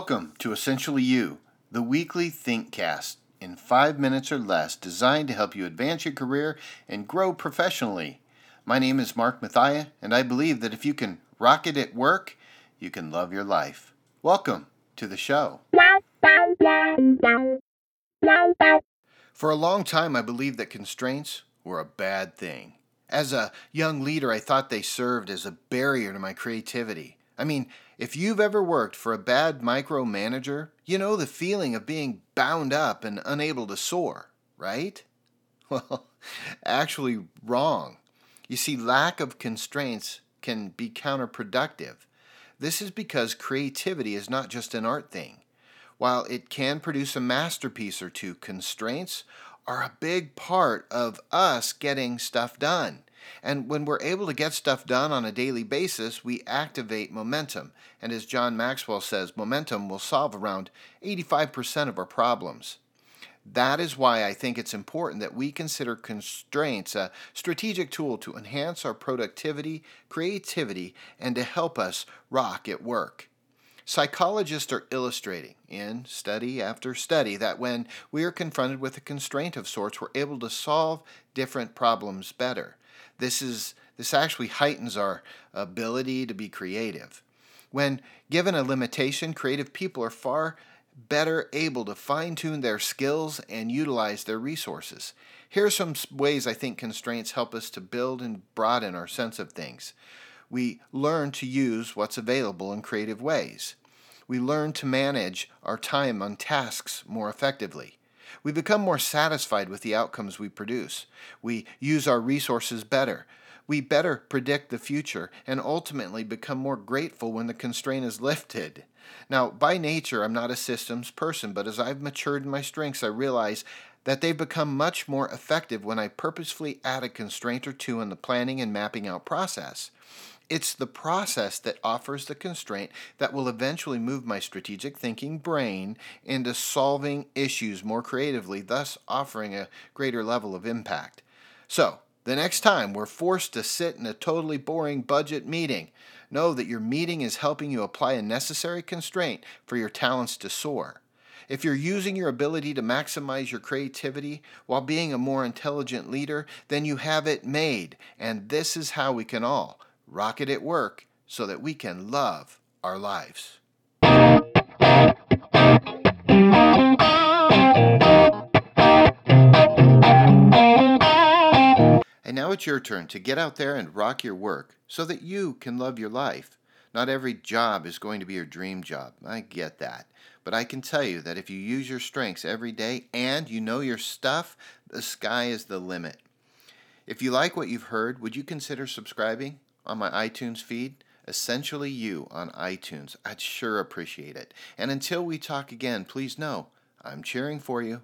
Welcome to Essentially You, the weekly ThinkCast in five minutes or less, designed to help you advance your career and grow professionally. My name is Mark Mathia, and I believe that if you can rock it at work, you can love your life. Welcome to the show. For a long time, I believed that constraints were a bad thing. As a young leader, I thought they served as a barrier to my creativity. I mean, if you've ever worked for a bad micromanager, you know the feeling of being bound up and unable to soar, right? Well, actually, wrong. You see, lack of constraints can be counterproductive. This is because creativity is not just an art thing. While it can produce a masterpiece or two, constraints are a big part of us getting stuff done. And when we're able to get stuff done on a daily basis, we activate momentum. And as John Maxwell says, momentum will solve around 85% of our problems. That is why I think it's important that we consider constraints a strategic tool to enhance our productivity, creativity, and to help us rock at work. Psychologists are illustrating in study after study that when we are confronted with a constraint of sorts, we're able to solve different problems better. This is this actually heightens our ability to be creative. When given a limitation, creative people are far better able to fine tune their skills and utilize their resources. Here are some ways I think constraints help us to build and broaden our sense of things. We learn to use what's available in creative ways. We learn to manage our time on tasks more effectively. We become more satisfied with the outcomes we produce. We use our resources better. We better predict the future and ultimately become more grateful when the constraint is lifted. Now, by nature, I'm not a systems person, but as I've matured in my strengths, I realize that they've become much more effective when I purposefully add a constraint or two in the planning and mapping out process. It's the process that offers the constraint that will eventually move my strategic thinking brain into solving issues more creatively, thus offering a greater level of impact. So, the next time we're forced to sit in a totally boring budget meeting, know that your meeting is helping you apply a necessary constraint for your talents to soar. If you're using your ability to maximize your creativity while being a more intelligent leader, then you have it made. And this is how we can all rock it at work so that we can love our lives. And now it's your turn to get out there and rock your work so that you can love your life. Not every job is going to be your dream job. I get that. But I can tell you that if you use your strengths every day and you know your stuff, the sky is the limit. If you like what you've heard, would you consider subscribing? On my iTunes feed, essentially you on iTunes. I'd sure appreciate it. And until we talk again, please know I'm cheering for you.